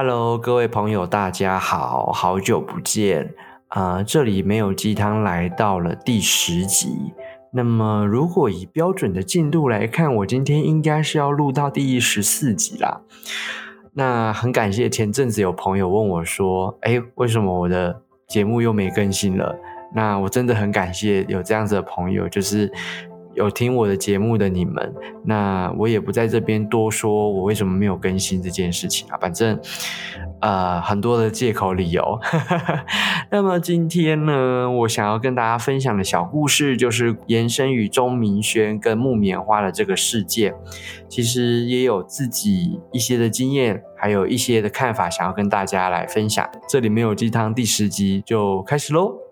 Hello，各位朋友，大家好，好久不见啊、呃！这里没有鸡汤，来到了第十集。那么，如果以标准的进度来看，我今天应该是要录到第十四集啦。那很感谢前阵子有朋友问我说：“哎，为什么我的节目又没更新了？”那我真的很感谢有这样子的朋友，就是。有听我的节目的你们，那我也不在这边多说，我为什么没有更新这件事情啊？反正，呃，很多的借口理由。那么今天呢，我想要跟大家分享的小故事，就是延伸于钟明轩跟木棉花的这个事件。其实也有自己一些的经验，还有一些的看法，想要跟大家来分享。这里没有鸡汤，第十集就开始喽。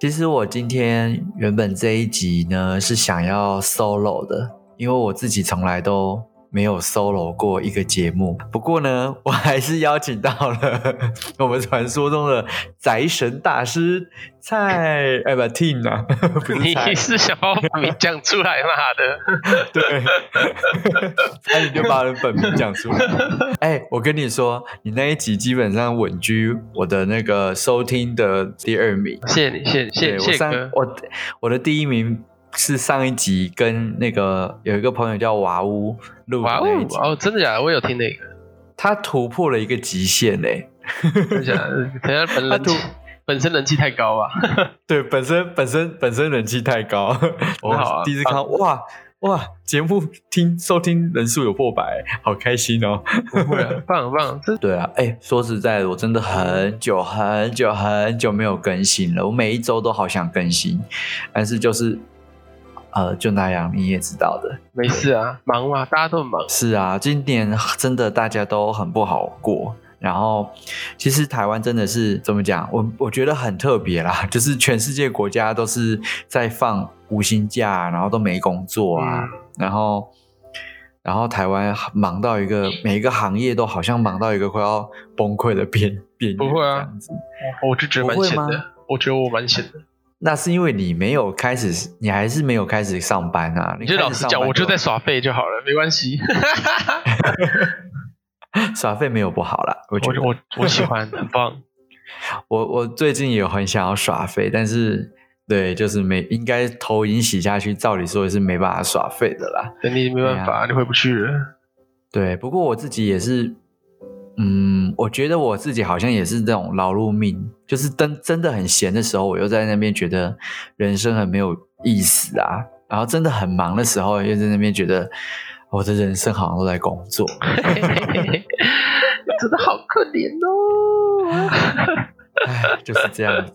其实我今天原本这一集呢是想要 solo 的，因为我自己从来都没有 solo 过一个节目。不过呢，我还是邀请到了 我们传说中的宅神大师蔡，哎不，Tim 啊，不是你是想把我本名讲出来吗？的，对，那你就把人本名讲出来。哎，我跟你说，你那一集基本上稳居我的那个收听的第二名。谢谢你，谢谢，谢谢哥。我我的第一名。是上一集跟那个有一个朋友叫娃屋录的那一集哦，真的假的？我有听那个，他突破了一个极限嘞，真的假的？可能本本身人气太高吧？对，本身本身本身人气太高，我好、啊、第一次看到哇哇节目听收听人数有破百，好开心哦！不会啊，棒 棒，对啊，哎，说实在的，我真的很久很久很久没有更新了，我每一周都好想更新，但是就是。呃，就那样，你也知道的。没事啊，忙嘛，大家都很忙。是啊，今年 真的大家都很不好过。然后，其实台湾真的是怎么讲？我我觉得很特别啦，就是全世界国家都是在放无薪假，然后都没工作啊。嗯、然后，然后台湾忙到一个每一个行业都好像忙到一个快要崩溃的边边缘。不会啊。我就觉得蛮闲的。我觉得我蛮闲的。那是因为你没有开始，你还是没有开始上班啊？你就老实讲，我就在耍废就好了，没关系。耍废没有不好啦，我觉得我我，我喜欢，很棒。我我最近也很想要耍废，但是对，就是没应该头已经洗下去，照理说也是没办法耍废的啦。等你没办法，啊、你回不去了。对，不过我自己也是。嗯，我觉得我自己好像也是这种劳碌命，就是真真的很闲的时候，我又在那边觉得人生很没有意思啊。然后真的很忙的时候，又在那边觉得我的人生好像都在工作，真的好可怜哦。哎，就是这样子。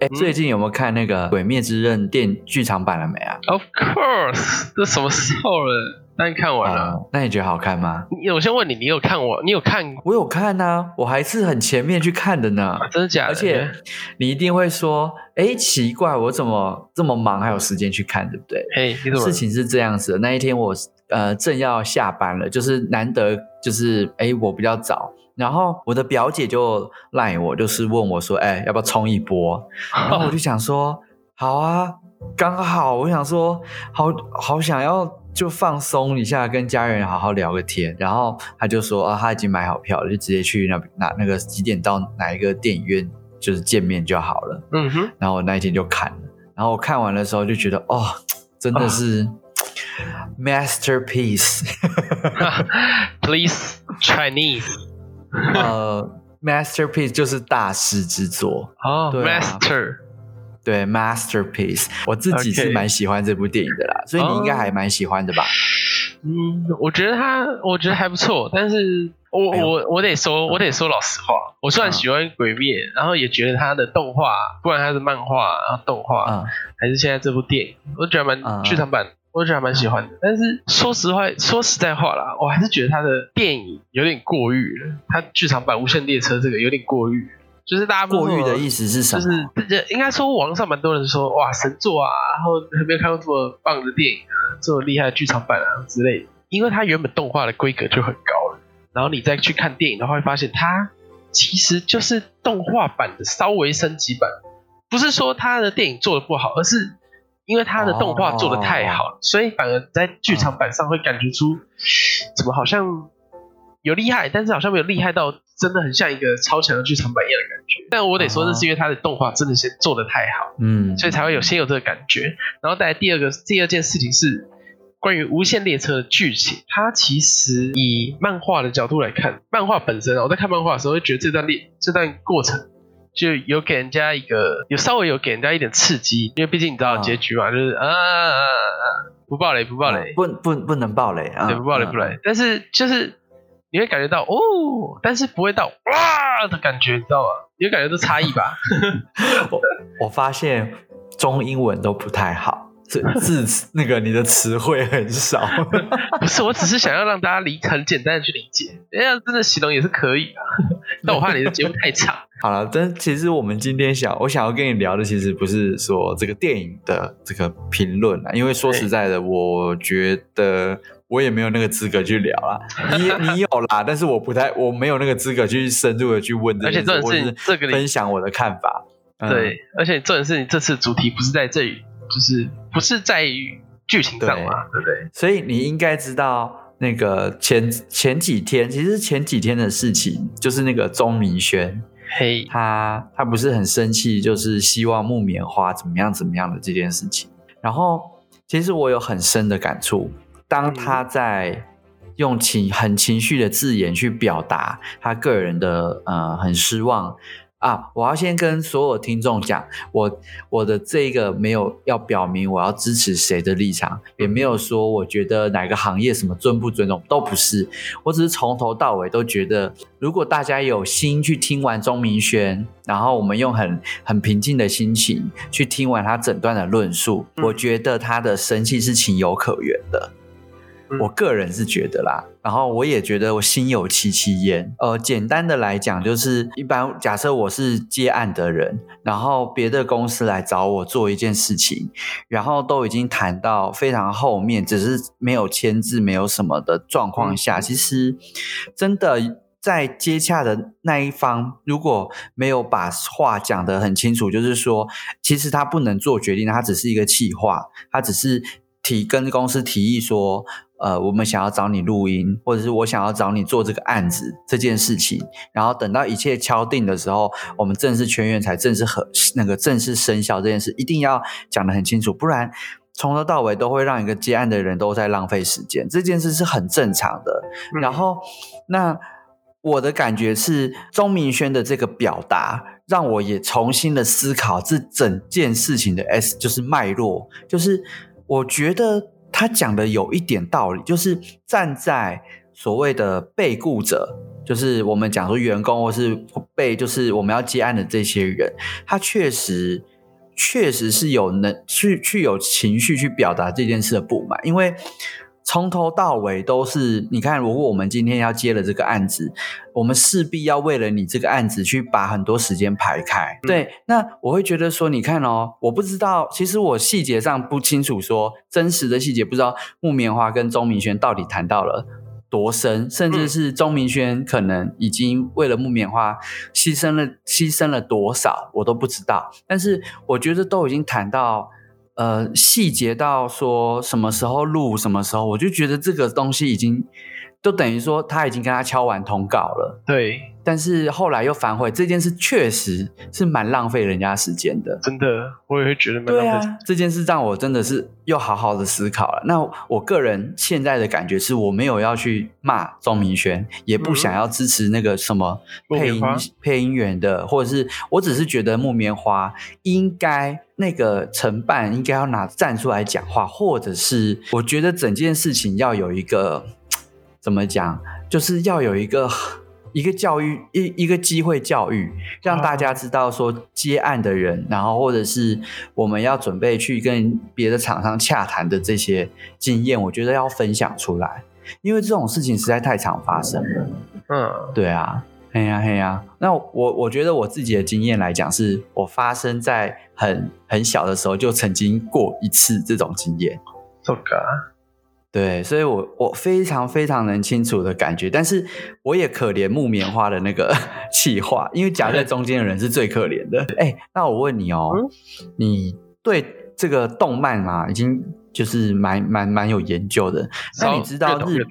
哎，最近有没有看那个《鬼灭之刃》电剧场版了没啊？Of course，这什么时候了？那你看完了，啊，那你觉得好看吗？你我先问你，你有看我？你有看？我有看啊，我还是很前面去看的呢。啊，真的假的？而且你一定会说，哎，奇怪，我怎么这么忙，还有时间去看，对不对？嘿，你怎么？事情是这样子的，那一天我呃正要下班了，就是难得就是哎我比较早，然后我的表姐就赖我，就是问我说，哎，要不要冲一波？然后我就想说，好啊，刚好我想说，好好想要。就放松一下，跟家人好好聊个天。然后他就说啊，他已经买好票了，就直接去那那那个几点到哪一个电影院就是见面就好了。嗯哼。然后我那一天就看了，然后我看完的时候就觉得哦，真的是 masterpiece。Please Chinese。呃，masterpiece 就是大师之作。哦，，master。对，masterpiece，我自己是蛮喜欢这部电影的啦.所以你应该还蛮喜欢的吧？嗯，我觉得他，我觉得还不错，但是我、哎、我我得说，我得说老实话，我虽然喜欢《鬼灭》嗯，然后也觉得他的动画，不管他是漫画，然后动画，嗯、还是现在这部电影，我觉得蛮、嗯、剧场版，我觉得还蛮喜欢的。但是说实话，说实在话啦，我还是觉得他的电影有点过誉了，他剧场版《无限列车》这个有点过誉。就是大家过誉的意思是什么？就是应该说网上蛮多人说哇神作啊，然后还没有看过这么棒的电影啊，这么厉害的剧场版啊之类的。因为它原本动画的规格就很高了，然后你再去看电影的话，会发现它其实就是动画版的稍微升级版。不是说它的电影做的不好，而是。因为他的动画做的太好，哦、所以反而在剧场版上会感觉出，怎么好像有厉害，但是好像没有厉害到真的很像一个超强的剧场版一样的感觉。但我得说，这是因为他的动画真的是做的太好，嗯，所以才会有先有这个感觉。然后带来第二个第二件事情是。关于无限列车的剧情，它其实以漫画的角度来看，漫画本身啊，我在看漫画的时候会觉得这段列这段过程就有给人家一个有稍微有给人家一点刺激，因为毕竟你知道结局嘛，嗯、就是啊，啊，啊，啊不爆雷不爆雷，不不不能爆雷啊，对不爆雷不雷，但是就是你会感觉到哦，但是不会到哇的感觉，你知道吗？你会感觉到差异吧？我我发现中英文都不太好。字字那个你的词汇很少，不是，我只是想要让大家理很简单的去理解，哎呀，真的形容也是可以啊，但我怕你的节目太长。好了，但其实我们今天想，我想要跟你聊的，其实不是说这个电影的这个评论啊，因为说实在的，我觉得我也没有那个资格去聊啦。你你有啦，但是我不太，我没有那个资格去深入的去问这，而且重点是这个分享我的看法。对，而且重点是你这次主题不是在这里。就是不是在于剧情上嘛，对不对？所以你应该知道，那个前前几天，其实前几天的事情，就是那个钟明轩，嘿，他他不是很生气，就是希望木棉花怎么样怎么样的这件事情。然后，其实我有很深的感触，当他在用情很情绪的字眼去表达他个人的呃很失望。啊！我要先跟所有听众讲，我我的这个没有要表明我要支持谁的立场，也没有说我觉得哪个行业什么尊不尊重，都不是。我只是从头到尾都觉得，如果大家有心去听完钟明轩，然后我们用很很平静的心情去听完他整段的论述，我觉得他的生气是情有可原的。我个人是觉得啦，然后我也觉得我心有戚戚焉。呃，简单的来讲，就是一般假设我是接案的人，然后别的公司来找我做一件事情，然后都已经谈到非常后面，只是没有签字、没有什么的状况下，其实真的在接洽的那一方，如果没有把话讲得很清楚，就是说，其实他不能做决定，他只是一个企划，他只是提跟公司提议说。呃，我们想要找你录音，或者是我想要找你做这个案子这件事情，然后等到一切敲定的时候，我们正式全员才正式和那个正式生效这件事，一定要讲得很清楚，不然从头到尾都会让一个接案的人都在浪费时间。这件事是很正常的。嗯、然后，那我的感觉是，钟明轩的这个表达，让我也重新的思考这整件事情的 S，就是脉络，就是我觉得。他讲的有一点道理，就是站在所谓的被雇者，就是我们讲说员工或是被，就是我们要接案的这些人，他确实确实是有能去去有情绪去表达这件事的不满，因为。从头到尾都是，你看，如果我们今天要接了这个案子，我们势必要为了你这个案子去把很多时间排开。嗯、对，那我会觉得说，你看哦，我不知道，其实我细节上不清楚，说真实的细节不知道木棉花跟钟明轩到底谈到了多深，甚至是钟明轩可能已经为了木棉花牺牲了牺牲了多少，我都不知道。但是我觉得都已经谈到。呃，细节到说什么时候录，什么时候，我就觉得这个东西已经都等于说他已经跟他敲完通告了。对。但是后来又反悔，这件事确实是蛮浪费人家时间的。真的，我也会觉得蛮浪费。对啊，这件事让我真的是又好好的思考了。那我个人现在的感觉是，我没有要去骂钟明轩，也不想要支持那个什么配音配音员的，或者是我只是觉得木棉花应该那个承办应该要拿站出来讲话，或者是我觉得整件事情要有一个怎么讲，就是要有一个。一个教育，一一个机会教育，让大家知道说接案的人，然后或者是我们要准备去跟别的厂商洽谈的这些经验，我觉得要分享出来，因为这种事情实在太常发生了。嗯，对啊，嘿呀嘿呀。那我我觉得我自己的经验来讲，是我发生在很很小的时候就曾经过一次这种经验。这个。对，所以我我非常非常能清楚的感觉，但是我也可怜木棉花的那个 气话，因为夹在中间的人是最可怜的。哎，那我问你哦，嗯、你对这个动漫嘛，已经就是蛮蛮蛮有研究的。那你知道日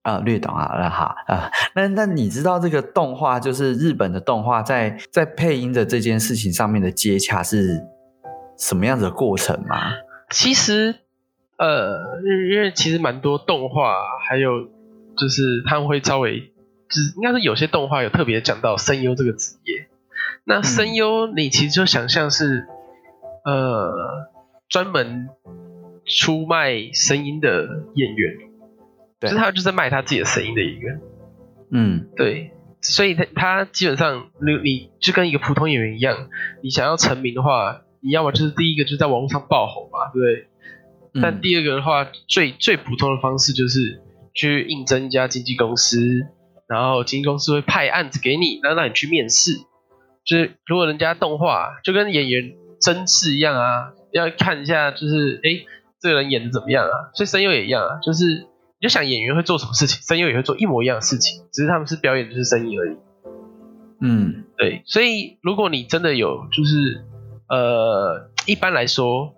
啊、呃，略懂啊，那哈啊。那那你知道这个动画就是日本的动画在在配音的这件事情上面的接洽是什么样子的过程吗？其实呃，因为其实蛮多动画，还有就是他们会稍微就是应该是有些动画有特别讲到声优这个职业。那声优你其实就想象是、嗯、呃专门出卖声音的演员。就是他就是在卖他自己的声音的演员，嗯，对，所以他他基本上你你就跟一个普通演员一样，你想要成名的话，你要么就是第一个就是在网络上爆红嘛，对不对？嗯、但第二个的话，最最普通的方式就是去应征一家经纪公司，然后经纪公司会派案子给你，然后让你去面试。就是如果人家动画就跟演员甄试一样啊，要看一下就是哎这个人演的怎么样啊，所以声优也一样啊，就是你。就想演员会做什么事情，声优也会做一模一样的事情，只是他们是表演就是声音而已。嗯，对。所以如果你真的有，就是呃，一般来说，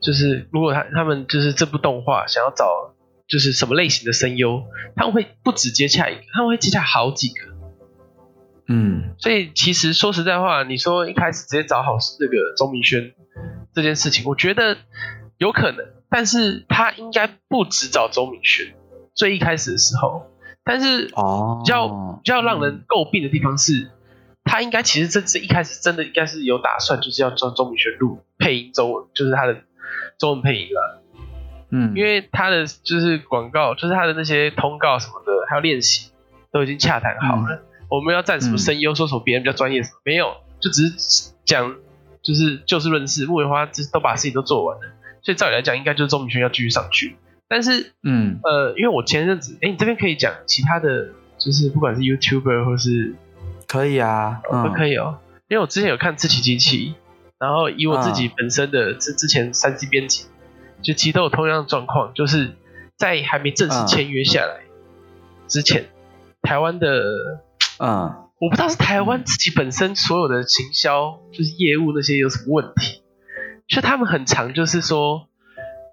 就是如果他他们就是这部动画想要找就是什么类型的声优，他们会不只接洽一个，他们会接洽好几个。嗯，所以其实说实在话，你说一开始直接找好那个钟明轩这件事情，我觉得有可能，但是他应该不只找钟明轩。最一开始的时候，但是哦比较、oh, 比较让人诟病的地方是，嗯、他应该其实这这一开始真的应该是有打算，就是要找钟明轩录配音中文，就是他的中文配音了。嗯，因为他的就是广告，就是他的那些通告什么的，还有练习都已经洽谈好了。嗯、我们要站什么声优，说什么别人比较专业什么，没有，就只是讲就是就事论事。木棉花都把事情都做完了，所以照理来讲，应该就是钟明轩要继续上去。但是，嗯，呃，因为我前阵子，哎、欸，你这边可以讲其他的，就是不管是 YouTuber 或是，可以啊，都、嗯、可以哦。因为我之前有看自奇机器，然后以我自己本身的之之前三 C 编辑，就其实都有同样的状况，就是在还没正式签约下来之前，嗯、台湾的，啊，我不知道是台湾自己本身所有的行销，就是业务那些有什么问题，就他们很常就是说。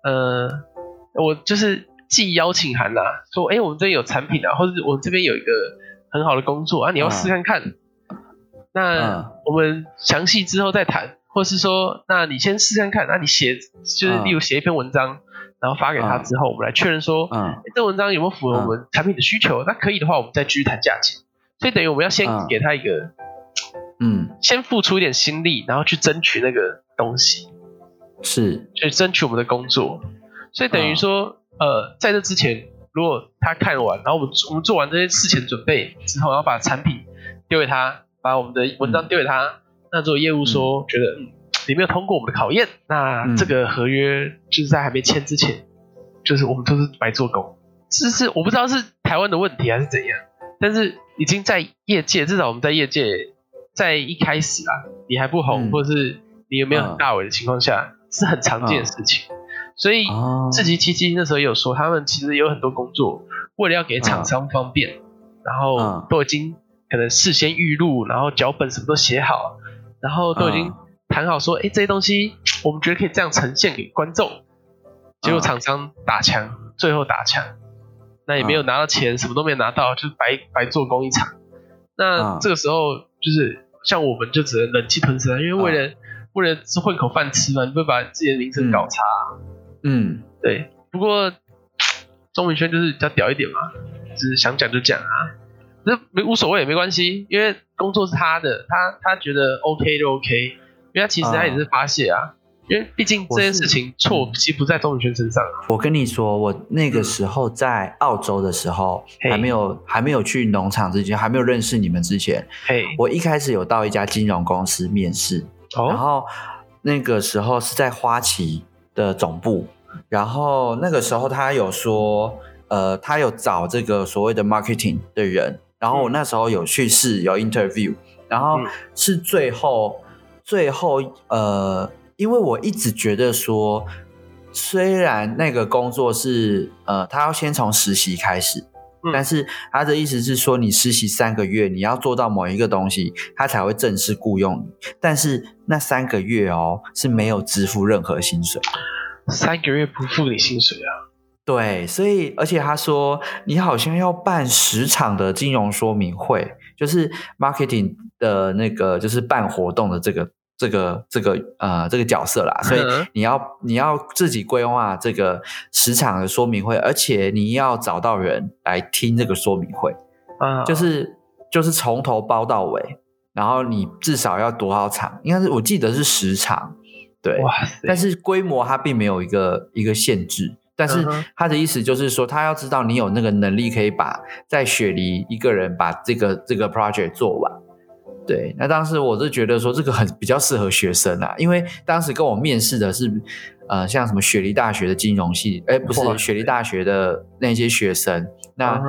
呃，我就是寄邀请函啦，说，哎、欸，我们这边有产品啊，或者我们这边有一个很好的工作啊，你要试看看。嗯、那我们详细之后再谈，或是说，那你先试看看，那你写就是例如写一篇文章，然后发给他之后，我们来确认说，嗯，欸、这文章有没有符合我们产品的需求？那可以的话，我们再继续谈价钱。所以等于我们要先给他一个，嗯，先付出一点心力，然后去争取那个东西。是，去争取我们的工作，所以等于说，嗯、呃，在这之前，如果他看完，然后我们我们做完这些事前准备之后，然后把产品丢给他，把我们的文章丢给他，嗯、那做业务说、嗯、觉得嗯，你没有通过我们的考验，那这个合约就是在还没签之前，就是我们都是白做工。这是我不知道是台湾的问题还是怎样，但是已经在业界，至少我们在业界，在一开始啊，你还不红，嗯、或者是你有没有很大尾的情况下。嗯。是很常见的事情，哦、所以自己七七那时候有说，他们其实有很多工作，为了要给厂商方便，哦、然后都已经可能事先预录，然后脚本什么都写好，然后都已经谈好说，哎、哦，这些东西我们觉得可以这样呈现给观众，结果厂商打枪，最后打枪，那也没有拿到钱，什么都没有拿到，就是白白做工一场。那这个时候就是像我们就只能忍气吞声，因为为了。为了是混口饭吃嘛，你不会把自己的名声搞差。嗯，嗯对。不过 钟明轩就是比较屌一点嘛，就是想讲就讲啊，那没无所谓也没关系，因为工作是他的，他他觉得 OK 就 OK，因为他其实他也是发泄啊，嗯、因为毕竟这件事情错其实不在钟宇轩身上啊。我跟你说，我那个时候在澳洲的时候，嗯、还没有还没有去农场之前，还没有认识你们之前，嘿，我一开始有到一家金融公司面试。然后那个时候是在花旗的总部，然后那个时候他有说，呃，他有找这个所谓的 marketing 的人，然后我那时候有去试有 interview，然后是最后最后呃，因为我一直觉得说，虽然那个工作是呃，他要先从实习开始，嗯、但是他的意思是说，你实习三个月，你要做到某一个东西，他才会正式雇佣你。但是那三个月哦是没有支付任何薪水，三个月不付你薪水啊？对，所以而且他说你好像要办十场的金融说明会，就是 marketing 的那个就是办活动的这个。这个这个呃这个角色啦，所以你要你要自己规划这个十场的说明会，而且你要找到人来听这个说明会，啊，就是就是从头包到尾，然后你至少要多少场？应该是我记得是十场，对，但是规模它并没有一个一个限制，但是他的意思就是说，他要知道你有那个能力可以把在雪梨一个人把这个这个 project 做完。对，那当时我是觉得说这个很比较适合学生啊，因为当时跟我面试的是，呃，像什么雪梨大学的金融系，哎，不是雪梨大学的那些学生。那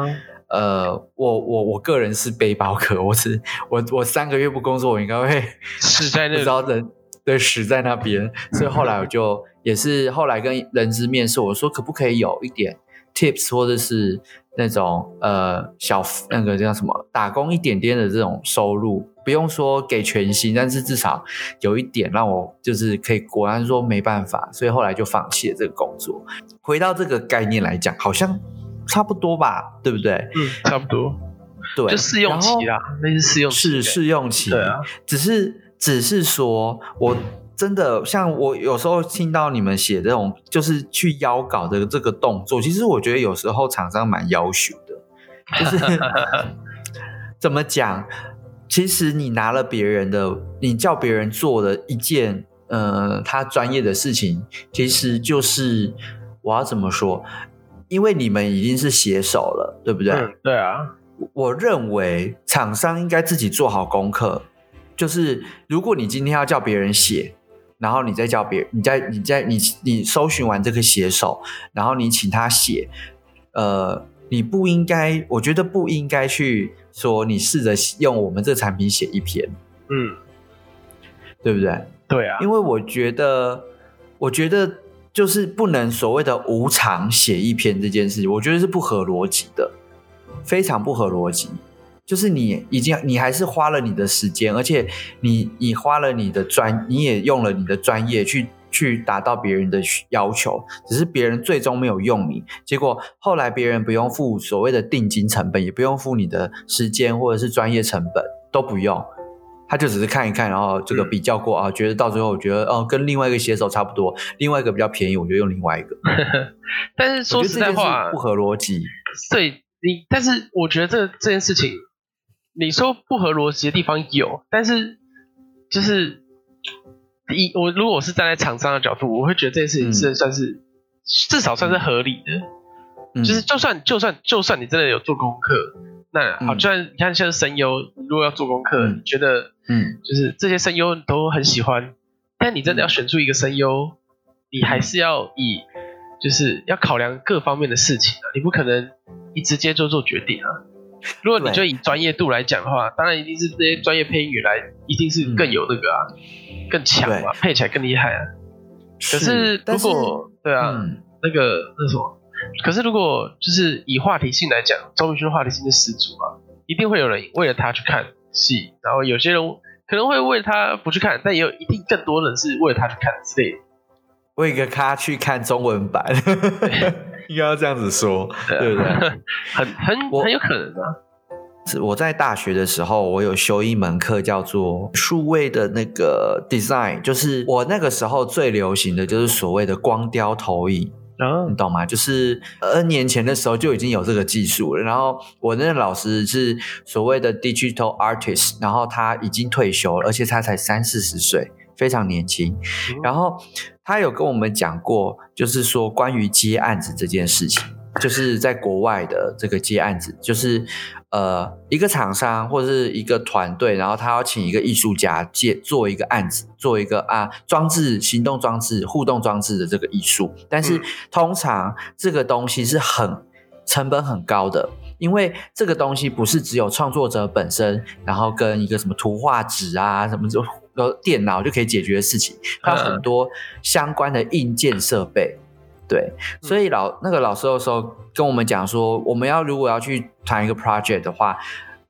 呃，我我我个人是背包客，我是我我三个月不工作，我应该会死在那，不知道人对死在那边。所以后来我就也是后来跟人资面试，我说可不可以有一点 tips 或者是那种呃小那个叫什么打工一点点的这种收入。不用说给全薪，但是至少有一点让我就是可以果然说没办法，所以后来就放弃了这个工作。回到这个概念来讲，好像差不多吧，对不对？嗯，差不多。对，就试用期啦，那是试用期。是试用期。对啊。只是只是说，我真的像我有时候听到你们写这种，就是去邀稿的这个动作，其实我觉得有时候厂商蛮要求的，就是 怎么讲？其实你拿了别人的，你叫别人做的一件，呃，他专业的事情，其实就是我要怎么说？因为你们已经是写手了，对不对？嗯，对啊。我认为厂商应该自己做好功课，就是如果你今天要叫别人写，然后你再叫别，你再你再你你搜寻完这个写手，然后你请他写，呃，你不应该，我觉得不应该去。说你试着用我们这个产品写一篇，嗯，对不对？对啊，因为我觉得，我觉得就是不能所谓的无偿写一篇这件事情，我觉得是不合逻辑的，非常不合逻辑。就是你已经，你还是花了你的时间，而且你你花了你的专，你也用了你的专业去。去达到别人的要求，只是别人最终没有用你，结果后来别人不用付所谓的定金成本，也不用付你的时间或者是专业成本，都不用，他就只是看一看，然后这个比较过啊，觉得到最后我觉得哦，跟另外一个写手差不多，另外一个比较便宜，我就用另外一个。但是说实在话，不合逻辑。对，你，但是我觉得这这件事情，你说不合逻辑的地方有，但是就是。一我如果我是站在厂商的角度，我会觉得这件事情是算是、嗯、至少算是合理的，嗯、就是就算就算就算你真的有做功课，那好，就算你看像声优，如果要做功课，嗯、你觉得嗯，就是这些声优都很喜欢，但你真的要选出一个声优，你还是要以就是要考量各方面的事情啊，你不可能一直接就做决定啊。如果你就以专业度来讲的话，当然一定是这些专业配音员来，一定是更有那个啊。嗯更强嘛，配起来更厉害啊！可是如果是对啊，嗯、那个那什么，可是如果就是以话题性来讲，周明轩话题性是十足啊，一定会有人为了他去看戏，然后有些人可能会为了他不去看，但也有一定更多人是为了他去看之类的，为一个咖去看中文版，应该要这样子说，对不对？很很我很有可能啊。我在大学的时候，我有修一门课叫做数位的那个 design，就是我那个时候最流行的就是所谓的光雕投影，嗯、你懂吗？就是 N 年前的时候就已经有这个技术了。然后我那个老师是所谓的 digital artist，然后他已经退休了，而且他才三四十岁，非常年轻。嗯、然后他有跟我们讲过，就是说关于接案子这件事情。就是在国外的这个接案子，就是呃一个厂商或者是一个团队，然后他要请一个艺术家接做一个案子，做一个啊装置、行动装置、互动装置的这个艺术。但是通常这个东西是很成本很高的，因为这个东西不是只有创作者本身，然后跟一个什么图画纸啊什么就电脑就可以解决的事情，它有很多相关的硬件设备。对，所以老那个老师的时候跟我们讲说，我们要如果要去谈一个 project 的话，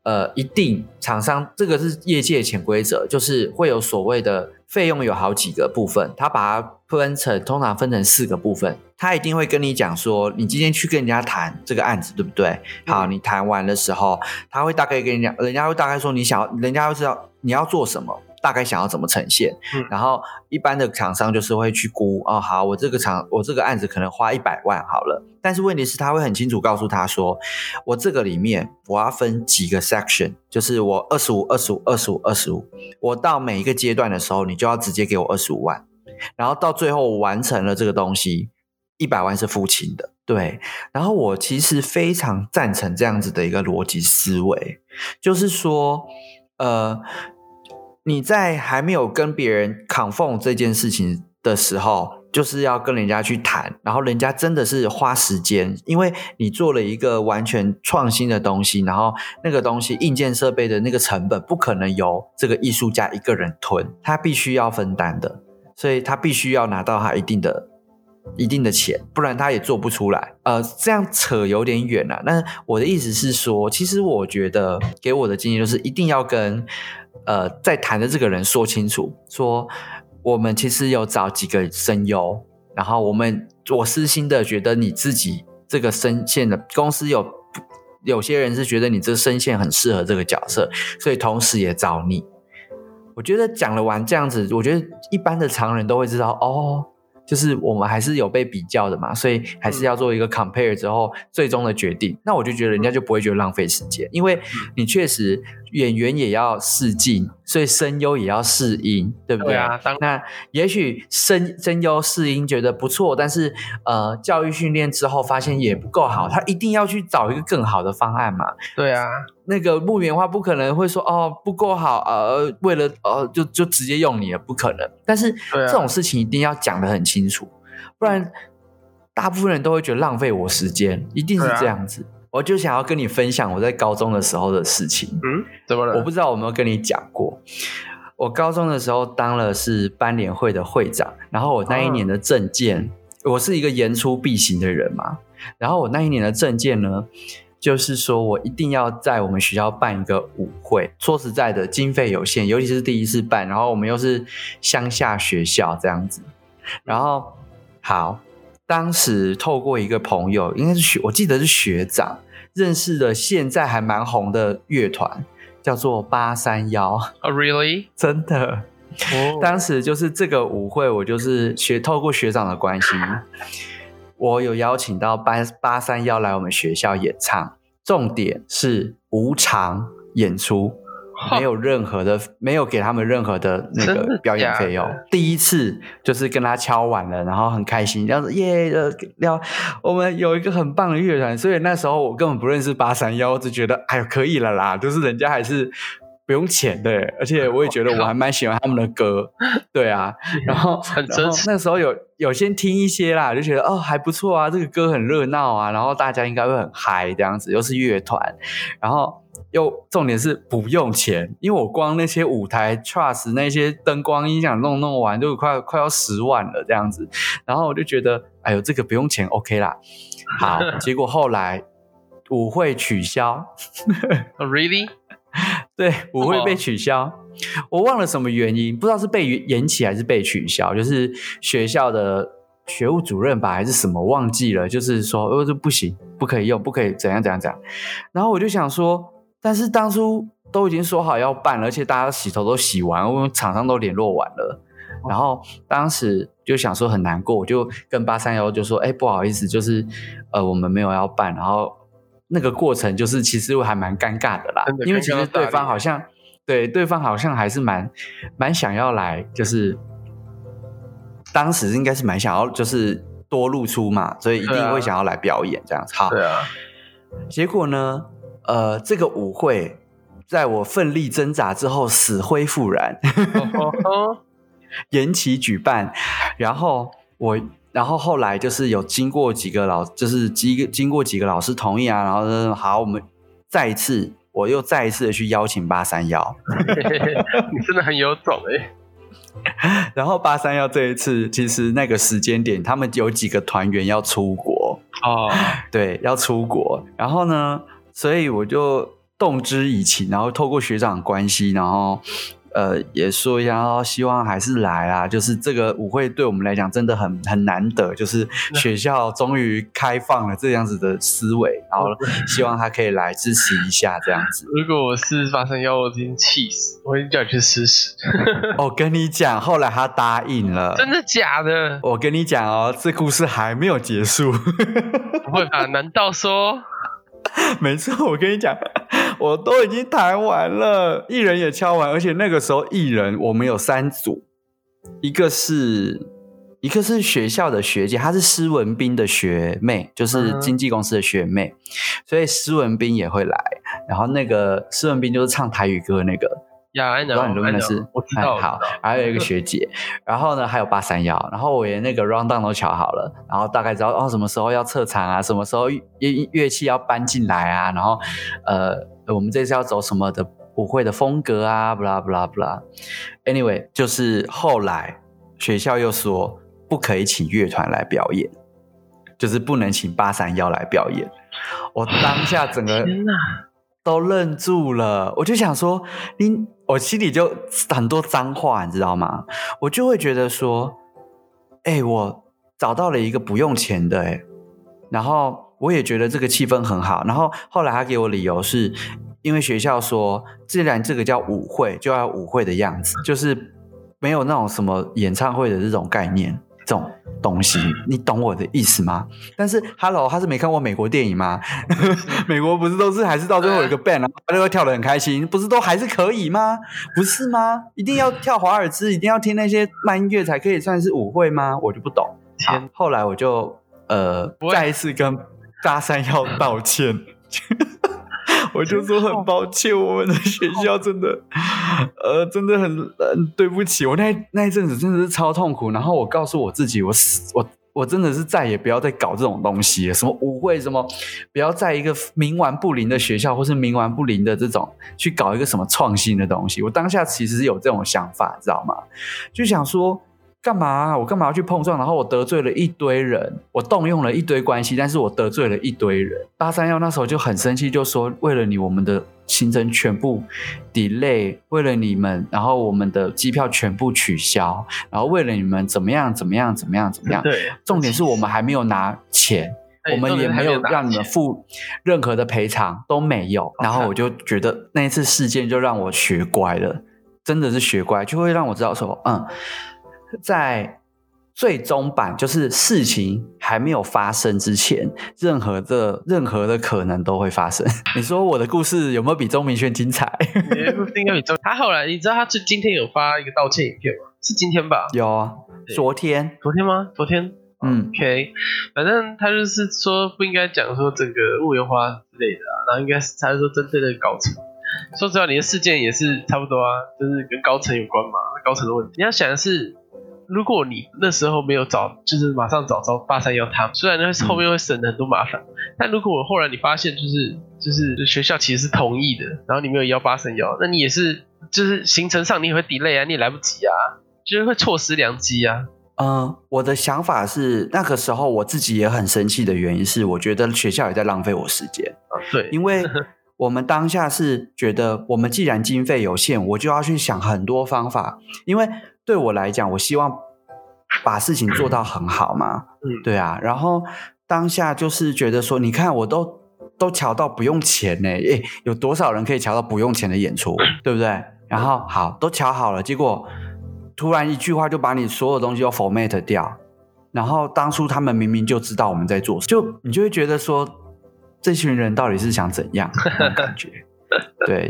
呃，一定厂商这个是业界潜规则，就是会有所谓的费用有好几个部分，他把它分成通常分成四个部分，他一定会跟你讲说，你今天去跟人家谈这个案子，对不对？好，你谈完的时候，他会大概跟你讲，人家会大概说你想要，人家会知道你要做什么。大概想要怎么呈现，嗯、然后一般的厂商就是会去估哦，好，我这个厂我这个案子可能花一百万好了，但是问题是他会很清楚告诉他说，我这个里面我要分几个 section，就是我二十五、二十五、二十五、二十五，我到每一个阶段的时候，你就要直接给我二十五万，然后到最后完成了这个东西，一百万是付清的，对。然后我其实非常赞成这样子的一个逻辑思维，就是说，呃。你在还没有跟别人 confirm 这件事情的时候，就是要跟人家去谈，然后人家真的是花时间，因为你做了一个完全创新的东西，然后那个东西硬件设备的那个成本不可能由这个艺术家一个人吞，他必须要分担的，所以他必须要拿到他一定的一定的钱，不然他也做不出来。呃，这样扯有点远了。那我的意思是说，其实我觉得给我的经验就是一定要跟。呃，在谈的这个人说清楚，说我们其实有找几个声优，然后我们我私心的觉得你自己这个声线的公司有有些人是觉得你这声线很适合这个角色，所以同时也找你。我觉得讲了完这样子，我觉得一般的常人都会知道哦。就是我们还是有被比较的嘛，所以还是要做一个 compare 之后最终的决定。那我就觉得人家就不会觉得浪费时间，因为你确实演员也要试镜，所以声优也要试音，对不对？对啊。那也许声声优试音觉得不错，但是呃，教育训练之后发现也不够好，他一定要去找一个更好的方案嘛。对啊。那个木棉花不可能会说哦不够好，呃，为了呃就就直接用你了，不可能。但是这种事情一定要讲得很清楚，不然大部分人都会觉得浪费我时间，一定是这样子。我就想要跟你分享我在高中的时候的事情。嗯，怎么了？我不知道我有没有跟你讲过，我高中的时候当了是班联会的会长，然后我那一年的证件，我是一个言出必行的人嘛，然后我那一年的证件呢。就是说我一定要在我们学校办一个舞会。说实在的，经费有限，尤其是第一次办，然后我们又是乡下学校这样子。然后好，当时透过一个朋友，应该是学，我记得是学长认识的，现在还蛮红的乐团，叫做八三夭。Oh, really？真的。Oh. 当时就是这个舞会，我就是学透过学长的关系。我有邀请到八八三幺来我们学校演唱，重点是无偿演出，没有任何的，没有给他们任何的那个表演费用。第一次就是跟他敲完了，然后很开心，这样子耶，要我们有一个很棒的乐团。所以那时候我根本不认识八三夭，我只觉得哎呦可以了啦，就是人家还是。不用钱的，而且我也觉得我还蛮喜欢他们的歌，对啊，然后然后那时候有有先听一些啦，就觉得哦还不错啊，这个歌很热闹啊，然后大家应该会很嗨这样子，又是乐团，然后又重点是不用钱，因为我光那些舞台 trust 那些灯光音响弄弄完就快快要十万了这样子，然后我就觉得哎呦这个不用钱 OK 啦，好，结果后来舞会取消，Really？对，舞会被取消，我忘了什么原因，不知道是被延期还是被取消，就是学校的学务主任吧，还是什么忘记了，就是说，哦，这不行，不可以用，不可以怎样怎样怎样。然后我就想说，但是当初都已经说好要办，而且大家洗头都洗完，我们厂商都联络完了，然后当时就想说很难过，我就跟八三幺就说，哎，不好意思，就是呃，我们没有要办，然后。那个过程就是其实还蛮尴尬的啦，因为其实对方好像对对方好像还是蛮蛮想要来，就是当时应该是蛮想要就是多露出嘛，所以一定会想要来表演这样子。好，对啊。结果呢，呃，这个舞会在我奋力挣扎之后死灰复燃，延期举办，然后我。然后后来就是有经过几个老，就是经经过几个老师同意啊，然后说好，我们再一次，我又再一次的去邀请八三幺。你真的很有种哎！然后八三幺这一次，其实那个时间点，他们有几个团员要出国哦，对，要出国。然后呢，所以我就动之以情，然后透过学长关系，然后。呃，也说一下，希望还是来啊！就是这个舞会对我们来讲真的很很难得，就是学校终于开放了这样子的思维，然后希望他可以来支持一下这样子。如果我是八三夭，我已经气死，我已经叫你去吃屎。我跟你讲，后来他答应了，真的假的？我跟你讲哦，这故事还没有结束。不会吧？难道说？没错，我跟你讲。我都已经弹完了，艺人也敲完，而且那个时候艺人我们有三组，一个是一个是学校的学姐，她是施文斌的学妹，就是经纪公司的学妹，所以施文斌也会来。然后那个施文斌就是唱台语歌那个。呀，不知道你录的是，我知道。好，还有一个学姐，然后呢，还有八三幺，然后我连那个 round down 都瞧好了，然后大概知道哦，什么时候要撤场啊，什么时候乐乐器要搬进来啊，然后呃，我们这次要走什么的舞会的风格啊，blah blah blah。Anyway，就是后来学校又说不可以请乐团来表演，就是不能请八三幺来表演。我当下整个都愣住了，我就想说你。我心里就很多脏话，你知道吗？我就会觉得说，哎、我找到了一个不用钱的、欸，哎，然后我也觉得这个气氛很好。然后后来他给我理由是，因为学校说，既然这个叫舞会，就要舞会的样子，就是没有那种什么演唱会的这种概念。这种东西，你懂我的意思吗？但是，Hello，他是没看过美国电影吗？美国不是都是还是到最后有一个 band，然后他就会跳的很开心，不是都还是可以吗？不是吗？一定要跳华尔兹，一定要听那些慢音乐才可以算是舞会吗？我就不懂。好，后来我就呃再一次跟大三要道歉。我就说很抱歉，我们的学校真的，呃，真的很，呃，对不起。我那那一阵子真的是超痛苦。然后我告诉我自己，我我我真的是再也不要再搞这种东西了。什么舞会，什么不要在一个冥顽不灵的学校，或是冥顽不灵的这种去搞一个什么创新的东西。我当下其实是有这种想法，知道吗？就想说。干嘛啊？我干嘛要去碰撞？然后我得罪了一堆人，我动用了一堆关系，但是我得罪了一堆人。八三幺那时候就很生气，就说为了你，我们的行程全部 delay，为了你们，然后我们的机票全部取消，然后为了你们怎么样怎么样怎么样怎么样？对，重点是我们还没有拿钱，我们也没有让你们付任何的赔偿，都没有。然后我就觉得那一次事件就让我学乖了，真的是学乖，就会让我知道说，嗯。在最终版，就是事情还没有发生之前，任何的任何的可能都会发生。你说我的故事有没有比钟明轩精彩？应该比钟。他后来，你知道他是今天有发一个道歉影片吗？是今天吧？有啊，昨天，昨天吗？昨天。嗯，OK，反正他就是说不应该讲说整个物流花之类的啊，然后应该是他是说针对的高层。说实话，你的事件也是差不多啊，就是跟高层有关嘛，高层的问题。你要想的是。如果你那时候没有找，就是马上找着八三幺他们，虽然那后面会省很多麻烦，嗯、但如果后来你发现就是就是学校其实是同意的，然后你没有幺八三幺，那你也是就是行程上你也会 delay 啊，你也来不及啊，就是会错失良机啊。嗯，我的想法是那个时候我自己也很生气的原因是，我觉得学校也在浪费我时间。啊、对，因为我们当下是觉得我们既然经费有限，我就要去想很多方法，因为。对我来讲，我希望把事情做到很好嘛。嗯，对啊。然后当下就是觉得说，你看我都都瞧到不用钱呢，诶，有多少人可以瞧到不用钱的演出，对不对？然后好，都瞧好了，结果突然一句话就把你所有东西都 format 掉。然后当初他们明明就知道我们在做，就你就会觉得说，这群人到底是想怎样？感觉。对，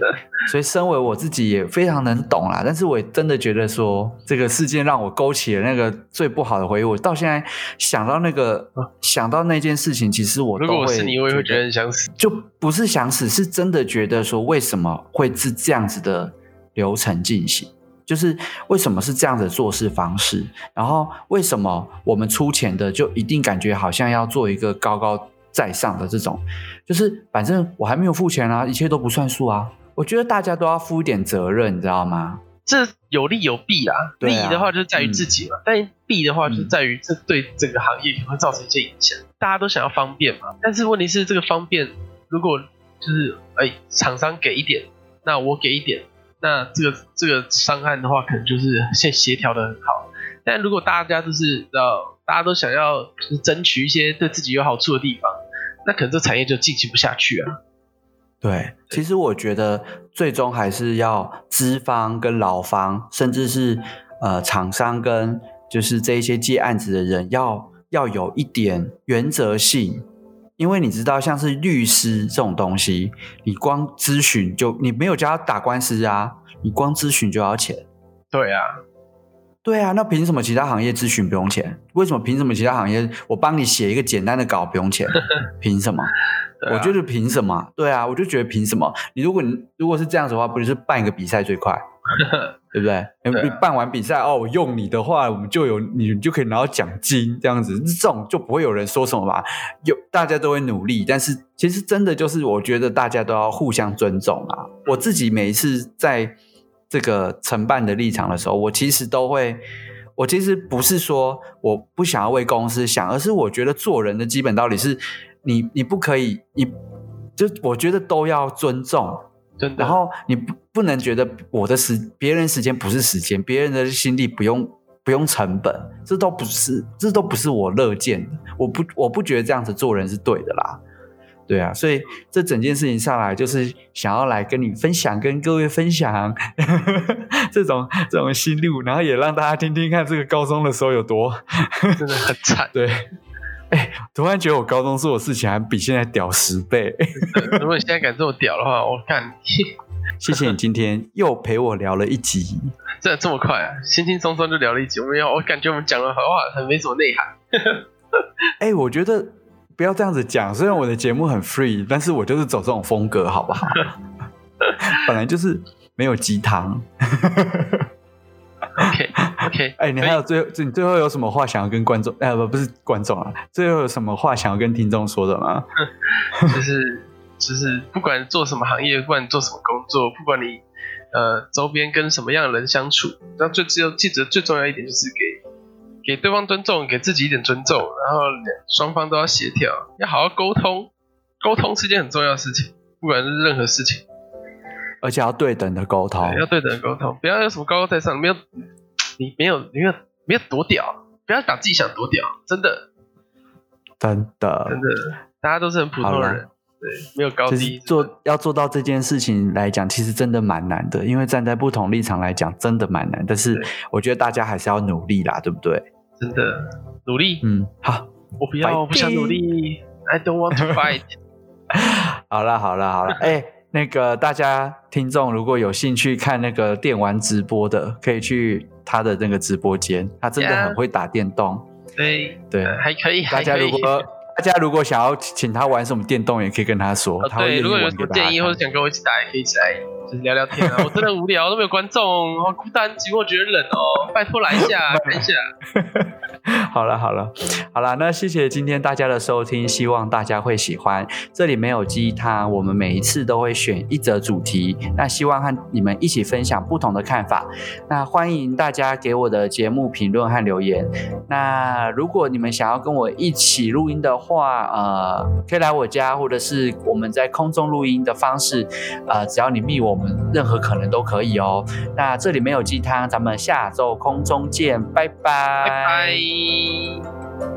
所以身为我自己也非常能懂啦，但是我也真的觉得说，这个事件让我勾起了那个最不好的回忆。我到现在想到那个，想到那件事情，其实我都会，如果我是你，我也会觉得很想死。就不是想死，是真的觉得说，为什么会是这样子的流程进行？就是为什么是这样的做事方式？然后为什么我们出钱的就一定感觉好像要做一个高高在上的这种，就是反正我还没有付钱啊，一切都不算数啊。我觉得大家都要负一点责任，你知道吗？这有利有弊啊。利的话就是在于自己嘛，嗯、但弊的话就是在于这对整个行业可能会造成一些影响。大家都想要方便嘛，但是问题是这个方便，如果就是哎厂商给一点，那我给一点，那这个这个商案的话，可能就是先协调的很好。但如果大家就是呃大家都想要就是争取一些对自己有好处的地方，那可能这产业就进行不下去啊。对，其实我觉得最终还是要资方跟劳方，甚至是呃厂商跟就是这一些接案子的人要要有一点原则性，因为你知道，像是律师这种东西，你光咨询就你没有叫他打官司啊，你光咨询就要钱。对啊，对啊，那凭什么其他行业咨询不用钱？为什么凭什么其他行业我帮你写一个简单的稿不用钱？凭什么？啊、我就是凭什么？对啊，我就觉得凭什么？你如果你如果是这样子的话，不就是办一个比赛最快，对不对？对啊、你办完比赛哦，我用你的话，我们就有你就可以拿到奖金，这样子这种就不会有人说什么吧？有大家都会努力，但是其实真的就是我觉得大家都要互相尊重啊。我自己每一次在这个承办的立场的时候，我其实都会，我其实不是说我不想要为公司想，而是我觉得做人的基本道理是。你你不可以，你就我觉得都要尊重，真的。然后你不不能觉得我的时别人时间不是时间，别人的心力不用不用成本，这都不是这都不是我乐见的。我不我不觉得这样子做人是对的啦，对啊。所以这整件事情上来就是想要来跟你分享，跟各位分享 这种这种心路，然后也让大家听听看这个高中的时候有多真的很惨，对。哎，突然觉得我高中做的事情还比现在屌十倍。如果你现在敢这么屌的话，我看谢谢你今天又陪我聊了一集，这这么快啊，轻轻松松就聊了一集。我没有，我感觉我们讲的话很没什么内涵。哎，我觉得不要这样子讲。虽然我的节目很 free，但是我就是走这种风格，好不好？本来就是没有鸡汤。OK OK，哎、欸，你还有最后，你最后有什么话想要跟观众？哎、呃，不，不是观众啊，最后有什么话想要跟听众说的吗？就是，就是不管做什么行业，不管做什么工作，不管你呃周边跟什么样的人相处，那最只有记得最重要一点就是给给对方尊重，给自己一点尊重，然后双方都要协调，要好好沟通，沟通是件很重要的事情，不管是任何事情。而且要对等的沟通，要对等的沟通，不要有什么高高在上，没有你没有你没有没有多屌，不要把自己想多屌，真的，真的，真的，大家都是很普通人，对，没有高低。做要做到这件事情来讲，其实真的蛮难的，因为站在不同立场来讲，真的蛮难。但是我觉得大家还是要努力啦，对不对？真的努力，嗯，好，我不要，我不想努力，I don't want to fight。好了，好了，好了，哎、欸。那个大家听众如果有兴趣看那个电玩直播的，可以去他的那个直播间，他真的很会打电动。对对，还可以。大家如果大家如果想要请他玩什么电动，也可以跟他说。他会如果有什么建议或者想跟我一起打，也可以一起来，就是聊聊天啊。我真的无聊，都没有观众，好孤单寂寞，觉得冷哦。拜托来一下，来一下。好了好了好了，那谢谢今天大家的收听，希望大家会喜欢。这里没有鸡汤，我们每一次都会选一则主题，那希望和你们一起分享不同的看法。那欢迎大家给我的节目评论和留言。那如果你们想要跟我一起录音的话，呃，可以来我家，或者是我们在空中录音的方式，呃，只要你密我们，任何可能都可以哦。那这里没有鸡汤，咱们下周空中见，拜拜。拜拜。